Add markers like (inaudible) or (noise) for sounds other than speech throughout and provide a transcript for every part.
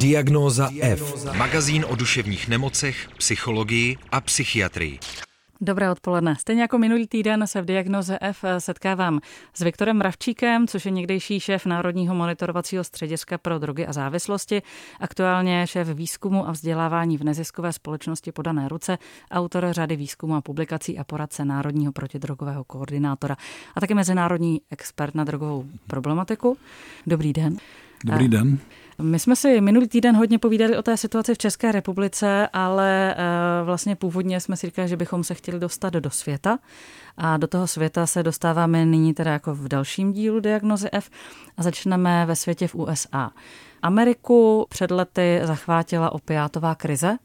Diagnóza F. Magazín o duševních nemocech, psychologii a psychiatrii. Dobré odpoledne. Stejně jako minulý týden se v diagnoze F setkávám s Viktorem Mravčíkem, což je někdejší šéf Národního monitorovacího střediska pro drogy a závislosti, aktuálně šéf výzkumu a vzdělávání v neziskové společnosti Podané ruce, autor řady výzkumu a publikací a poradce Národního protidrogového koordinátora a také mezinárodní expert na drogovou problematiku. Dobrý den. Dobrý den. My jsme si minulý týden hodně povídali o té situaci v České republice, ale eh, vlastně původně jsme si říkali, že bychom se chtěli dostat do světa. A do toho světa se dostáváme nyní teda jako v dalším dílu diagnozy F a začneme ve světě v USA. Ameriku před lety zachvátila opiátová krize.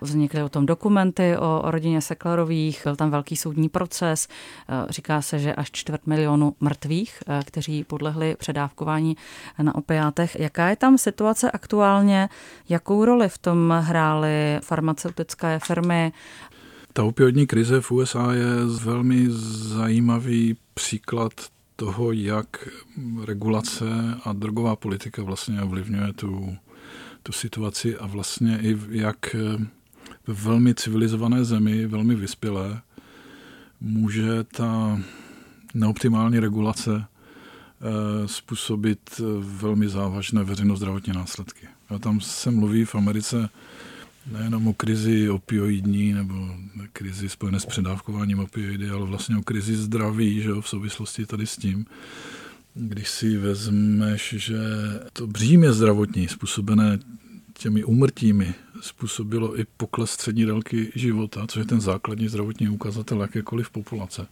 Vznikly o tom dokumenty o, rodině Seklarových, byl tam velký soudní proces. E, říká se, že až čtvrt milionu mrtvých, e, kteří podlehli předávkování na opiátech. Jaká je tam situace aktuálně? Jakou roli v tom hrály farmaceutické firmy? Ta opioidní krize v USA je velmi zajímavý příklad toho, jak regulace a drogová politika vlastně ovlivňuje tu, tu situaci a vlastně i jak ve velmi civilizované zemi, velmi vyspělé, může ta neoptimální regulace eh, způsobit velmi závažné veřejnozdravotní následky. A tam se mluví v Americe nejenom o krizi opioidní nebo krizi spojené s předávkováním opioidy, ale vlastně o krizi zdraví že jo, v souvislosti tady s tím. Když si vezmeš, že to břímě zdravotní způsobené těmi úmrtími způsobilo i pokles střední délky života, což je ten základní zdravotní ukazatel jakékoliv populace.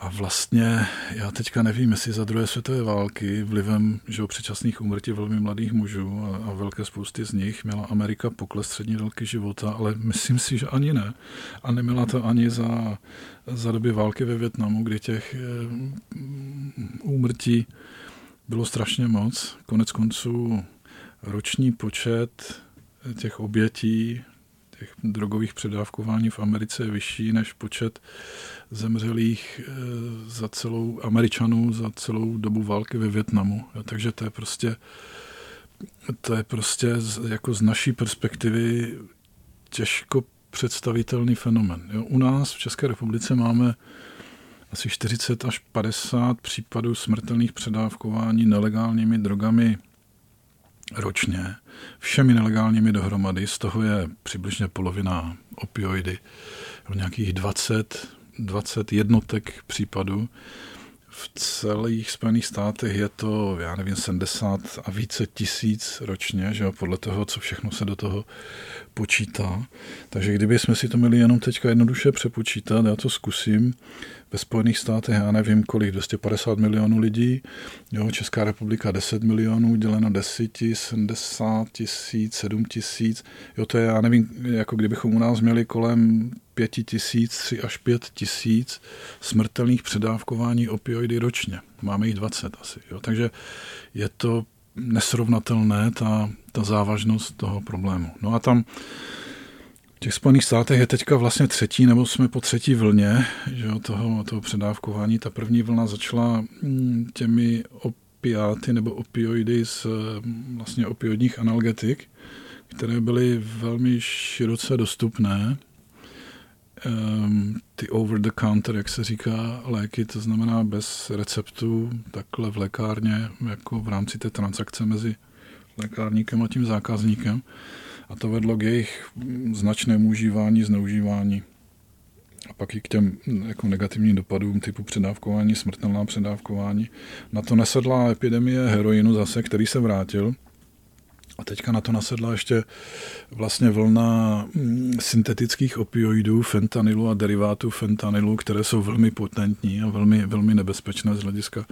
A vlastně já teďka nevím, jestli za druhé světové války vlivem že předčasných úmrtí velmi mladých mužů a, a velké spousty z nich měla Amerika pokles střední délky života, ale myslím si, že ani ne. A neměla to ani za, za doby války ve Větnamu, kdy těch eh, úmrtí bylo strašně moc. Konec konců roční počet těch obětí těch drogových předávkování v Americe je vyšší než počet zemřelých eh, za celou Američanů za celou dobu války ve Větnamu. Takže to je prostě to je prostě jako z naší perspektivy těžko představitelný fenomen. Jo, u nás v České republice máme asi 40 až 50 případů smrtelných předávkování nelegálními drogami ročně, všemi nelegálními dohromady, z toho je přibližně polovina opioidy, nějakých 20, 20 jednotek případů. V celých Spojených státech je to, já nevím, 70 a více tisíc ročně, že jo, podle toho, co všechno se do toho počítá. Takže kdyby jsme si to měli jenom teďka jednoduše přepočítat, já to zkusím, ve Spojených státech, já nevím kolik, 250 milionů lidí, jo, Česká republika 10 milionů, děleno 10, 70 tisíc, 7 tisíc, jo, to je, já nevím, jako kdybychom u nás měli kolem 5 tisíc, 3 až 5 tisíc smrtelných předávkování opioidy ročně. Máme jich 20 asi, jo, takže je to nesrovnatelné, ta, ta závažnost toho problému. No a tam v těch Spojených státech je teďka vlastně třetí, nebo jsme po třetí vlně že jo, toho, toho předávkování. Ta první vlna začala mm, těmi opiáty nebo opioidy z mm, vlastně opioidních analgetik, které byly velmi široce dostupné. Um, ty over-the-counter, jak se říká, léky, to znamená bez receptu, takhle v lékárně, jako v rámci té transakce mezi lékárníkem a tím zákazníkem a to vedlo k jejich značnému užívání, zneužívání. A pak i k těm jako negativním dopadům typu předávkování, smrtelná předávkování. Na to nesedla epidemie heroinu zase, který se vrátil. A teďka na to nasedla ještě vlastně vlna mm, syntetických opioidů, fentanylu a derivátů fentanylu, které jsou velmi potentní a velmi, velmi nebezpečné z hlediska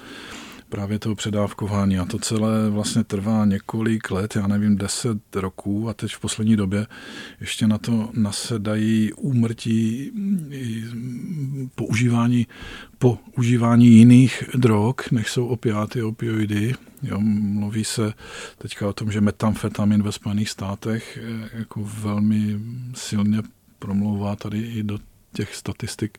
právě toho předávkování. A to celé vlastně trvá několik let, já nevím, deset roků a teď v poslední době ještě na to nasedají úmrtí používání po užívání jiných drog, než jsou opiáty, opioidy. Jo, mluví se teďka o tom, že metamfetamin ve Spojených státech jako velmi silně promlouvá tady i do těch statistik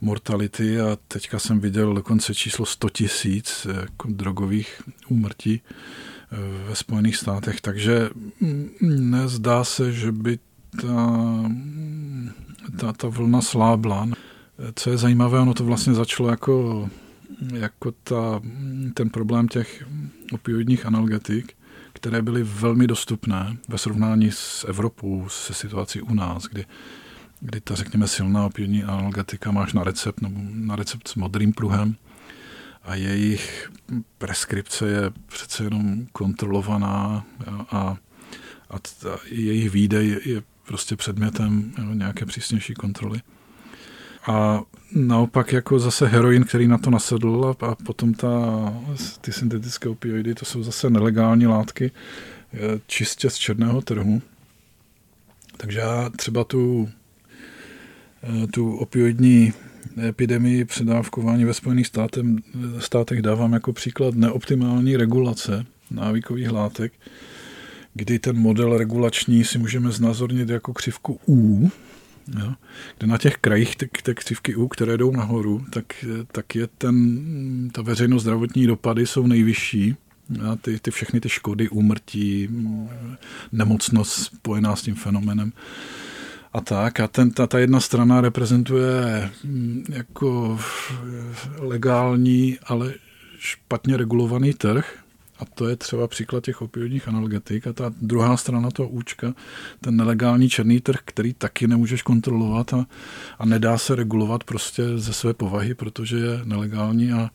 mortality a teďka jsem viděl dokonce číslo 100 tisíc jako drogových úmrtí eh, ve Spojených státech, takže mm, nezdá se, že by ta, ta, ta vlna slábla. Co je zajímavé, ono to vlastně začalo jako, jako ta, ten problém těch opioidních analgetik, které byly velmi dostupné ve srovnání s Evropou, se situací u nás, kdy, kdy ta, řekněme, silná opioidní analgetika máš na recept, nebo na recept s modrým pruhem a jejich preskripce je přece jenom kontrolovaná a, a, a jejich výdej je prostě předmětem jo, nějaké přísnější kontroly. A naopak jako zase heroin, který na to nasedl a, a potom ta, ty syntetické opioidy, to jsou zase nelegální látky čistě z černého trhu. Takže já třeba tu, tu opioidní epidemii předávkování ve Spojených státem, státech dávám jako příklad neoptimální regulace návykových látek, kdy ten model regulační si můžeme znázornit jako křivku U, jo, kde na těch krajích ty, ty křivky U, které jdou nahoru, tak, tak je ten, ta veřejnost zdravotní dopady jsou nejvyšší. A ty, ty všechny ty škody, úmrtí, nemocnost spojená s tím fenomenem a tak. A ten, ta, ta jedna strana reprezentuje mm, jako legální, ale špatně regulovaný trh, a to je třeba příklad těch opioidních analgetik. A ta druhá strana toho účka, ten nelegální černý trh, který taky nemůžeš kontrolovat a, a nedá se regulovat prostě ze své povahy, protože je nelegální a,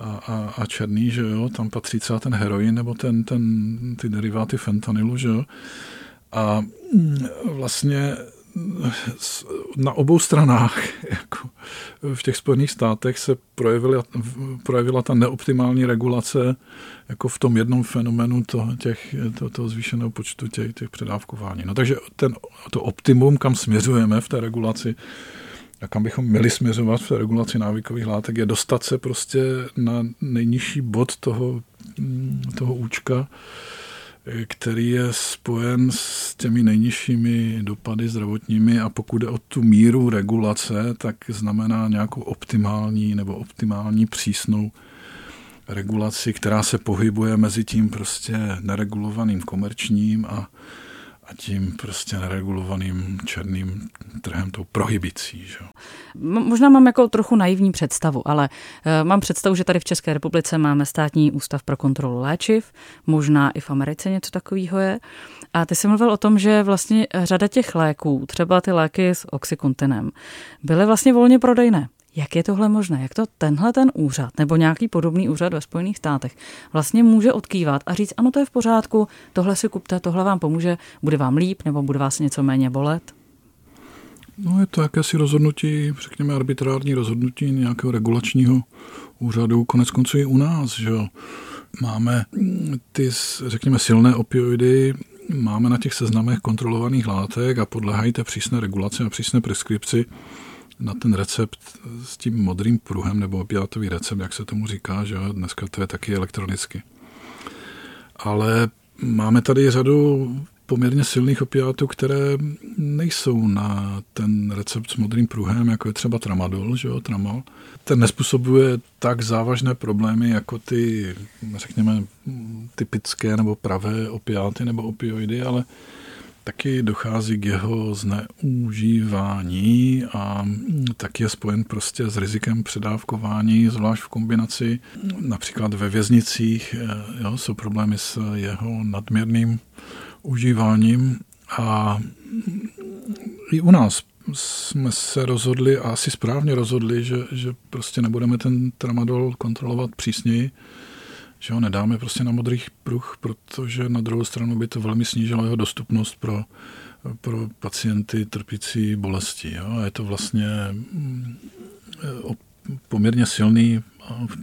a, a, a černý, že jo, tam patří třeba ten heroin nebo ten, ten, ty deriváty fentanylu, že jo. A mm, vlastně na obou stranách (laughs) jako v těch Spojených státech se projevila, projevila ta neoptimální regulace jako v tom jednom fenomenu to, těch, to, toho zvýšeného počtu těch, těch předávkování. No takže ten, to optimum, kam směřujeme v té regulaci, a kam bychom měli směřovat v té regulaci návykových látek, je dostat se prostě na nejnižší bod toho, toho účka, který je spojen s těmi nejnižšími dopady zdravotními a pokud jde o tu míru regulace, tak znamená nějakou optimální nebo optimální přísnou regulaci, která se pohybuje mezi tím prostě neregulovaným komerčním a a tím prostě neregulovaným černým trhem, tou prohibicí. Že? Možná mám jako trochu naivní představu, ale uh, mám představu, že tady v České republice máme státní ústav pro kontrolu léčiv, možná i v Americe něco takového je. A ty jsi mluvil o tom, že vlastně řada těch léků, třeba ty léky s oxykontinem, byly vlastně volně prodejné. Jak je tohle možné? Jak to tenhle ten úřad nebo nějaký podobný úřad ve Spojených státech vlastně může odkývat a říct, ano, to je v pořádku, tohle si kupte, tohle vám pomůže, bude vám líp nebo bude vás něco méně bolet? No je to jakési rozhodnutí, řekněme arbitrární rozhodnutí nějakého regulačního úřadu, konec konců i u nás, že jo. Máme ty, řekněme, silné opioidy, máme na těch seznamech kontrolovaných látek a podléhají té přísné regulaci a přísné preskripci na ten recept s tím modrým pruhem, nebo opiátový recept, jak se tomu říká, že dneska to je taky elektronicky. Ale máme tady řadu poměrně silných opiátů, které nejsou na ten recept s modrým pruhem, jako je třeba tramadol, že jo, tramal. Ten nespůsobuje tak závažné problémy jako ty, řekněme, typické nebo pravé opiáty nebo opioidy, ale taky dochází k jeho zneužívání a tak je spojen prostě s rizikem předávkování, zvlášť v kombinaci například ve věznicích eh, jo, jsou problémy s jeho nadměrným užíváním a i u nás jsme se rozhodli a asi správně rozhodli, že, že prostě nebudeme ten tramadol kontrolovat přísněji, že ho nedáme prostě na modrý pruh, protože na druhou stranu by to velmi snížilo jeho dostupnost pro, pro pacienty trpící bolesti. Jo? A je to vlastně mm, poměrně silný,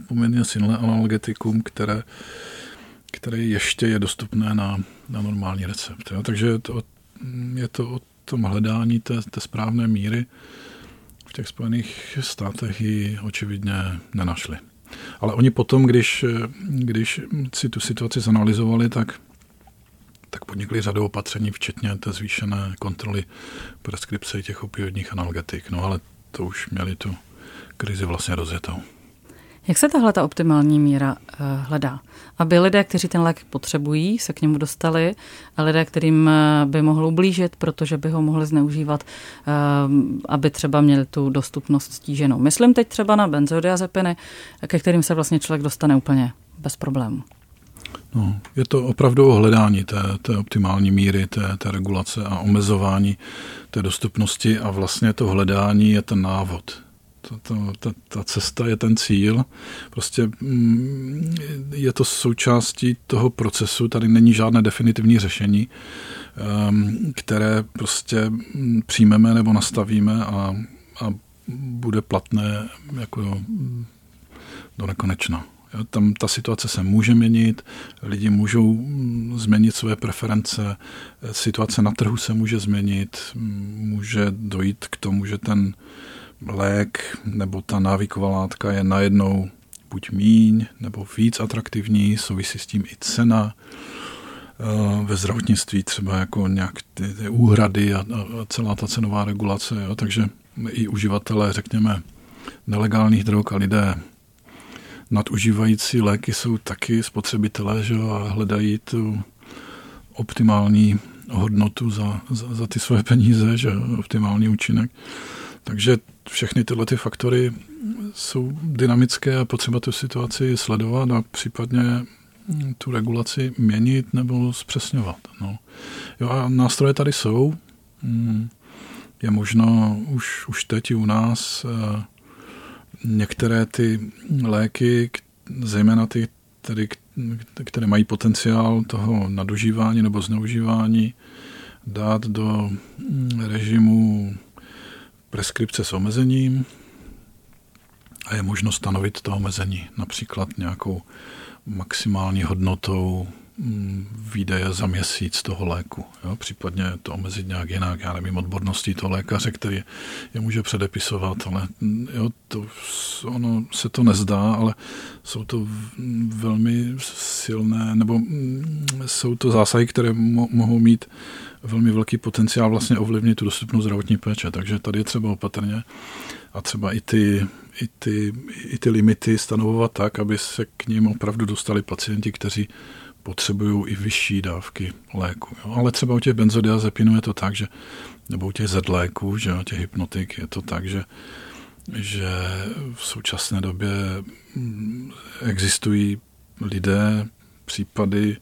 poměrně silné analgetikum, které, které ještě je dostupné na, na normální recept. Jo? Takže je to, je to o tom hledání té, té správné míry. V těch Spojených státech ji očividně nenašli. Ale oni potom, když, když si tu situaci zanalizovali, tak, tak podnikli řadu opatření, včetně té zvýšené kontroly preskripce těch opioidních analgetik. No ale to už měli tu krizi vlastně rozjetou. Jak se tahle ta optimální míra uh, hledá? Aby lidé, kteří ten lék potřebují, se k němu dostali a lidé, kterým uh, by mohl ublížit, protože by ho mohli zneužívat, uh, aby třeba měli tu dostupnost stíženou. Myslím teď třeba na benzodiazepiny, ke kterým se vlastně člověk dostane úplně bez problémů. No, je to opravdu o hledání té, té optimální míry, té, té regulace a omezování té dostupnosti a vlastně to hledání je ten návod to, to, ta, ta cesta je ten cíl. Prostě mm, je to součástí toho procesu, tady není žádné definitivní řešení, ehm, které prostě mm, přijmeme nebo nastavíme a, a bude platné jako do nekonečna. Tam ta situace se může měnit, lidi můžou mm, změnit své preference, situace na trhu se může změnit, může dojít k tomu, že ten lék nebo ta návyková látka je najednou buď míň nebo víc atraktivní, souvisí s tím i cena. Eh, ve zdravotnictví třeba jako nějak ty, ty úhrady a, a celá ta cenová regulace. Jo. Takže i uživatelé, řekněme, nelegálních drog a lidé nadužívající léky jsou taky spotřebitelé že a hledají tu optimální hodnotu za, za, za ty svoje peníze, že optimální účinek. Takže všechny tyhle ty faktory jsou dynamické a potřeba tu situaci sledovat a případně tu regulaci měnit nebo zpřesňovat. No. Jo, a nástroje tady jsou. Mm, je možno už, už teď u nás eh, některé ty léky, zejména ty, tedy, které mají potenciál toho nadužívání nebo zneužívání, dát do mm, režimu preskripce s omezením a je možno stanovit to omezení například nějakou maximální hodnotou výdaje za měsíc toho léku. Jo? Případně to omezit nějak jinak, já nevím, odborností toho lékaře, který je může předepisovat, ale mm, jo, to, ono se to nezdá, ale jsou to velmi silné, nebo mm, jsou to zásahy, které mo- mohou mít velmi velký potenciál vlastně ovlivnit tu dostupnost zdravotní péče, takže tady je třeba opatrně a třeba i ty, i ty, i ty limity stanovovat tak, aby se k ním opravdu dostali pacienti, kteří potřebují i vyšší dávky léku. Jo. Ale třeba u těch benzodiazepinů je to tak, že, nebo u těch Z léků, že těch hypnotik je to tak, že, že v současné době mm, existují lidé, případy,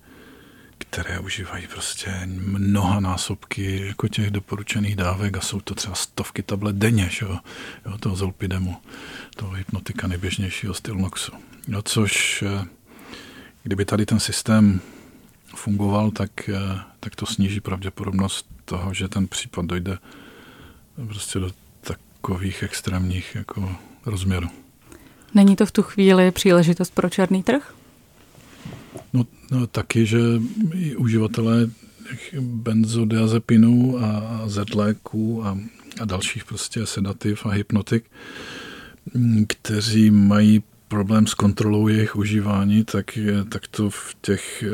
které užívají prostě mnoha násobky jako těch doporučených dávek a jsou to třeba stovky tablet denně, že jo, jo toho zolpidemu, toho hypnotika nejběžnějšího Stilnoxu. Jo, což eh, kdyby tady ten systém fungoval, tak, eh, tak to sníží pravděpodobnost toho, že ten případ dojde prostě do takových extrémních jako rozměrů. Není to v tu chvíli příležitost pro černý trh? No, no taky, že i uživatelé benzodiazepinů a, a Z-léků a, a dalších prostě sedativ a hypnotik, mm, kteří mají problém s kontrolou jejich užívání, tak, je, tak to v těch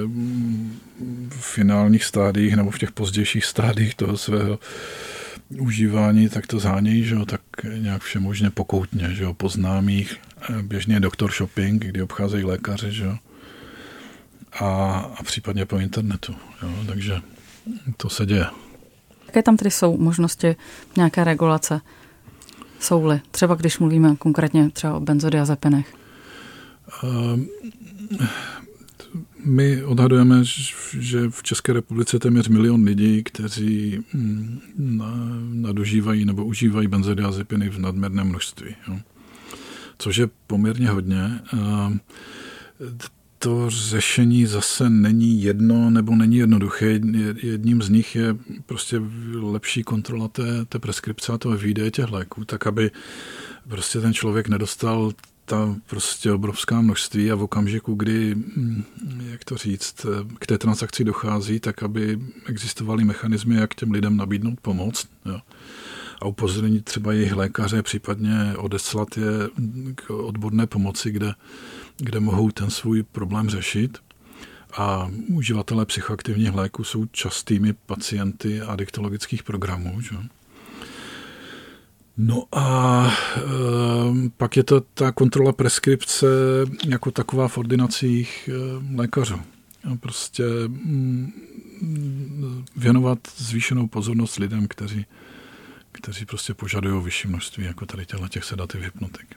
finálních stádiích nebo v těch pozdějších stádiích toho svého užívání, tak to zhánějí, že jo, tak nějak všemožně pokoutně, že jo, po známých, běžně doktor shopping, kdy obcházejí lékaře, že jo, a, a případně po internetu. Jo? Takže to se děje. Jaké tam tedy jsou možnosti nějaké regulace? Jsou-li? Třeba když mluvíme konkrétně třeba o benzodiazepinech. Uh, my odhadujeme, že v České republice téměř milion lidí, kteří mm, nadužívají nebo užívají benzodiazepiny v nadměrném množství. Jo. Což je poměrně hodně to řešení zase není jedno nebo není jednoduché. Jedním z nich je prostě lepší kontrola té, té preskripce a toho výdeje těch léků, tak aby prostě ten člověk nedostal ta prostě obrovská množství a v okamžiku, kdy, hm, jak to říct, k té transakci dochází, tak aby existovaly mechanismy, jak těm lidem nabídnout pomoc. Jo. A upozornit třeba jejich lékaře, případně odeslat je k odborné pomoci, kde kde mohou ten svůj problém řešit. A uživatelé psychoaktivních léků jsou častými pacienty adiktologických programů. Že? No a e, pak je to ta kontrola preskripce jako taková v ordinacích e, lékařů. A prostě mm, věnovat zvýšenou pozornost lidem, kteří, kteří prostě požadují vyšší množství jako tady těch sedativ hypnotik.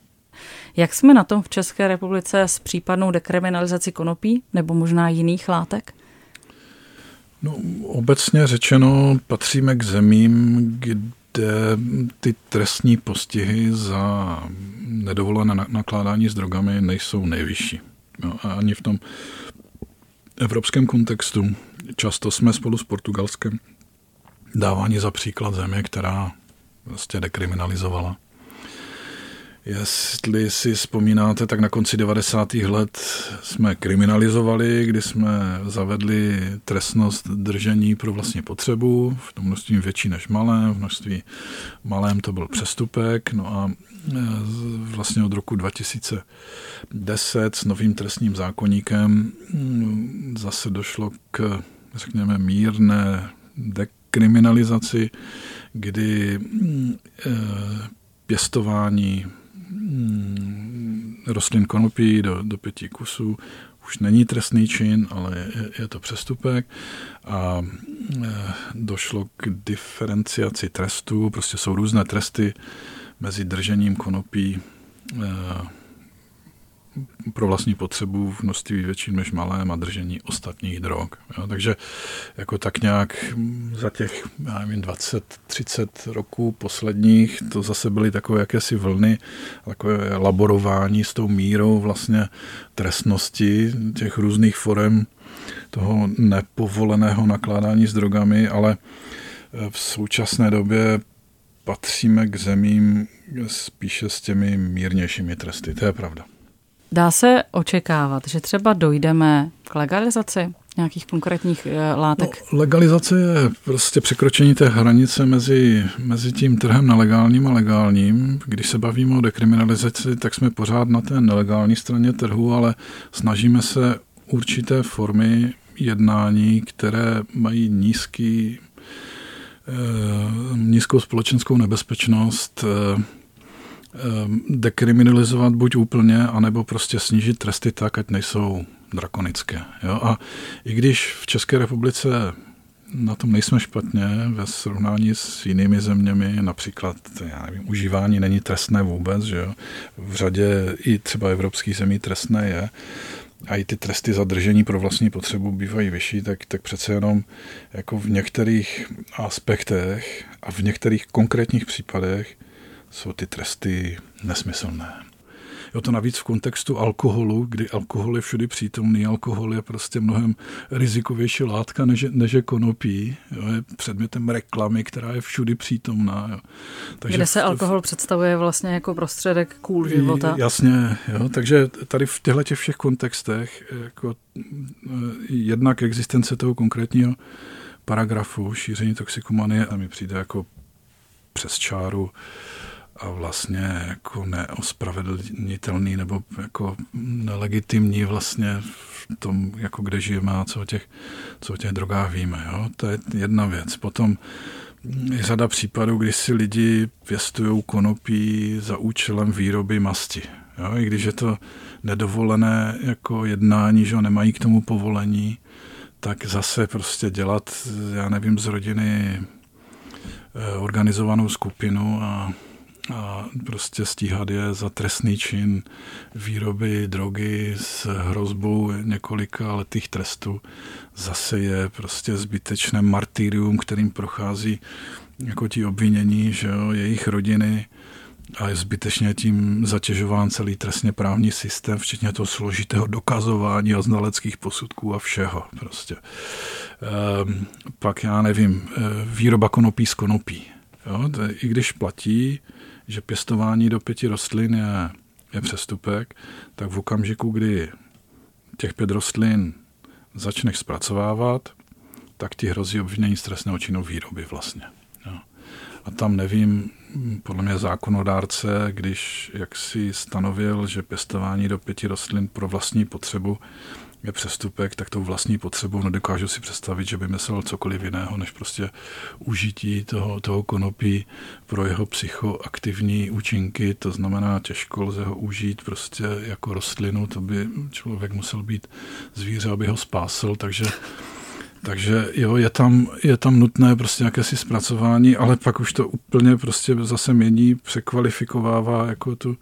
Jak jsme na tom v České republice s případnou dekriminalizací konopí nebo možná jiných látek? No, obecně řečeno patříme k zemím, kde ty trestní postihy za nedovolené nakládání s drogami nejsou nejvyšší. No, a ani v tom evropském kontextu často jsme spolu s Portugalskem dáváni za příklad země, která vlastně dekriminalizovala Jestli si vzpomínáte, tak na konci 90. let jsme kriminalizovali, kdy jsme zavedli trestnost držení pro vlastní potřebu, v tom množství větší než malé, v množství malém to byl přestupek, no a e, vlastně od roku 2010 s novým trestním zákonníkem mm, zase došlo k, řekněme, mírné dekriminalizaci, kdy mm, e, pěstování rostlin konopí do, do pěti kusů už není trestný čin, ale je, je to přestupek a e, došlo k diferenciaci trestů. Prostě jsou různé tresty mezi držením konopí e, pro vlastní potřebu v množství větším než malém a držení ostatních drog. Jo, takže jako tak nějak za těch, já nevím, 20-30 roků posledních to zase byly takové jakési vlny, takové laborování s tou mírou vlastně trestnosti těch různých forem toho nepovoleného nakládání s drogami, ale v současné době patříme k zemím spíše s těmi mírnějšími tresty. To je pravda. Dá se očekávat, že třeba dojdeme k legalizaci nějakých konkrétních eh, látek? No, legalizace je prostě překročení té hranice mezi, mezi tím trhem nelegálním a legálním. Když se bavíme o dekriminalizaci, tak jsme pořád na té nelegální straně trhu, ale snažíme se určité formy jednání, které mají nízký, eh, nízkou společenskou nebezpečnost, eh, dekriminalizovat buď úplně, anebo prostě snížit tresty tak, ať nejsou drakonické. Jo? A i když v České republice na tom nejsme špatně ve srovnání s jinými zeměmi, například já nevím, užívání není trestné vůbec, že jo? v řadě i třeba evropských zemí trestné je, a i ty tresty za držení pro vlastní potřebu bývají vyšší, tak, tak přece jenom jako v některých aspektech a v některých konkrétních případech jsou ty tresty nesmyslné. Jo, to navíc v kontextu alkoholu, kdy alkohol je všudy přítomný, alkohol je prostě mnohem rizikovější látka než, než je konopí. Jo, je předmětem reklamy, která je všudy přítomná. Jo. Takže Kde se alkohol v, představuje vlastně jako prostředek cool života. Jasně, jo, takže tady v těchto těch všech kontextech jako eh, jednak existence toho konkrétního paragrafu šíření toxikomanie a mi přijde jako přes čáru a vlastně jako neospravedlnitelný nebo jako nelegitimní vlastně v tom, jako kde žijeme a co o těch, co o těch drogách víme. Jo? To je jedna věc. Potom je řada případů, kdy si lidi pěstují konopí za účelem výroby masti. Jo? I když je to nedovolené jako jednání, že nemají k tomu povolení, tak zase prostě dělat, já nevím, z rodiny eh, organizovanou skupinu a a prostě stíhat je za trestný čin výroby drogy s hrozbou několika letých trestů zase je prostě zbytečné martyrium, kterým prochází jako ti obvinění, že jo, jejich rodiny a je zbytečně tím zatěžován celý trestně právní systém, včetně toho složitého dokazování a znaleckých posudků a všeho prostě. Ehm, pak já nevím, eh, výroba konopí z konopí. Jo, to, I když platí, že pěstování do pěti rostlin je, je přestupek, tak v okamžiku, kdy těch pět rostlin začneš zpracovávat, tak ti hrozí obvinění z trestného činu výroby vlastně. A tam nevím, podle mě zákonodárce, když jak si stanovil, že pěstování do pěti rostlin pro vlastní potřebu je přestupek, tak tou vlastní potřebou nedokážu si představit, že by myslel cokoliv jiného, než prostě užití toho, toho konopí pro jeho psychoaktivní účinky, to znamená těžko lze ho užít prostě jako rostlinu, to by člověk musel být zvíře, aby ho spásl, takže takže jo, je tam, je tam nutné prostě jakési zpracování, ale pak už to úplně prostě zase mění, překvalifikovává jako tu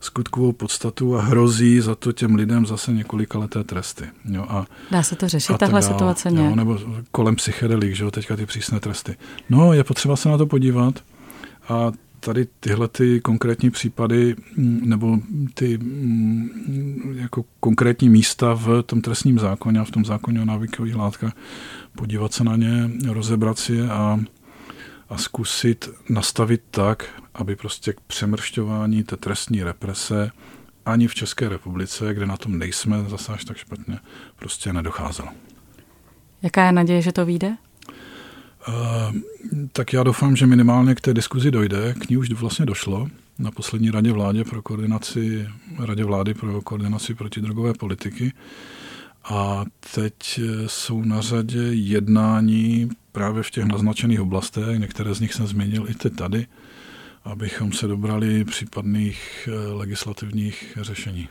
skutkovou podstatu a hrozí za to těm lidem zase několika leté tresty. Jo, a, Dá se to řešit, tahle dál, situace jo, Nebo kolem psychedelik, že jo, teďka ty přísné tresty. No, je potřeba se na to podívat a tady tyhle ty konkrétní případy mm, nebo ty mm, jako konkrétní místa v tom trestním zákoně a v tom zákoně o návykových látkách, podívat se na ně, rozebrat si je a, a zkusit nastavit tak, aby prostě k přemršťování té trestní represe ani v České republice, kde na tom nejsme zase až tak špatně, prostě nedocházelo. Jaká je naděje, že to vyjde? Eh, tak já doufám, že minimálně k té diskuzi dojde. K ní už vlastně došlo na poslední radě vládě pro koordinaci, radě vlády pro koordinaci protidrogové politiky. A teď eh, jsou na řadě jednání právě v těch naznačených oblastech, některé z nich jsem změnil i teď tady, abychom se dobrali případných eh, legislativních řešení.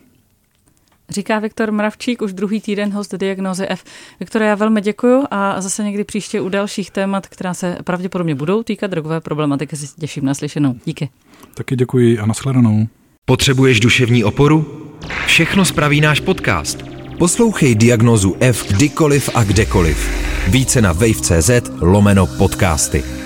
Říká Viktor Mravčík, už druhý týden host diagnozy F. Viktor, já velmi děkuji a zase někdy příště u dalších témat, která se pravděpodobně budou týkat drogové problematiky, si těším na slyšenou. Díky. Taky děkuji a nashledanou. Potřebuješ duševní oporu? Všechno spraví náš podcast. Poslouchej diagnozu F kdykoliv a kdekoliv. Více na wave.cz lomeno podcasty.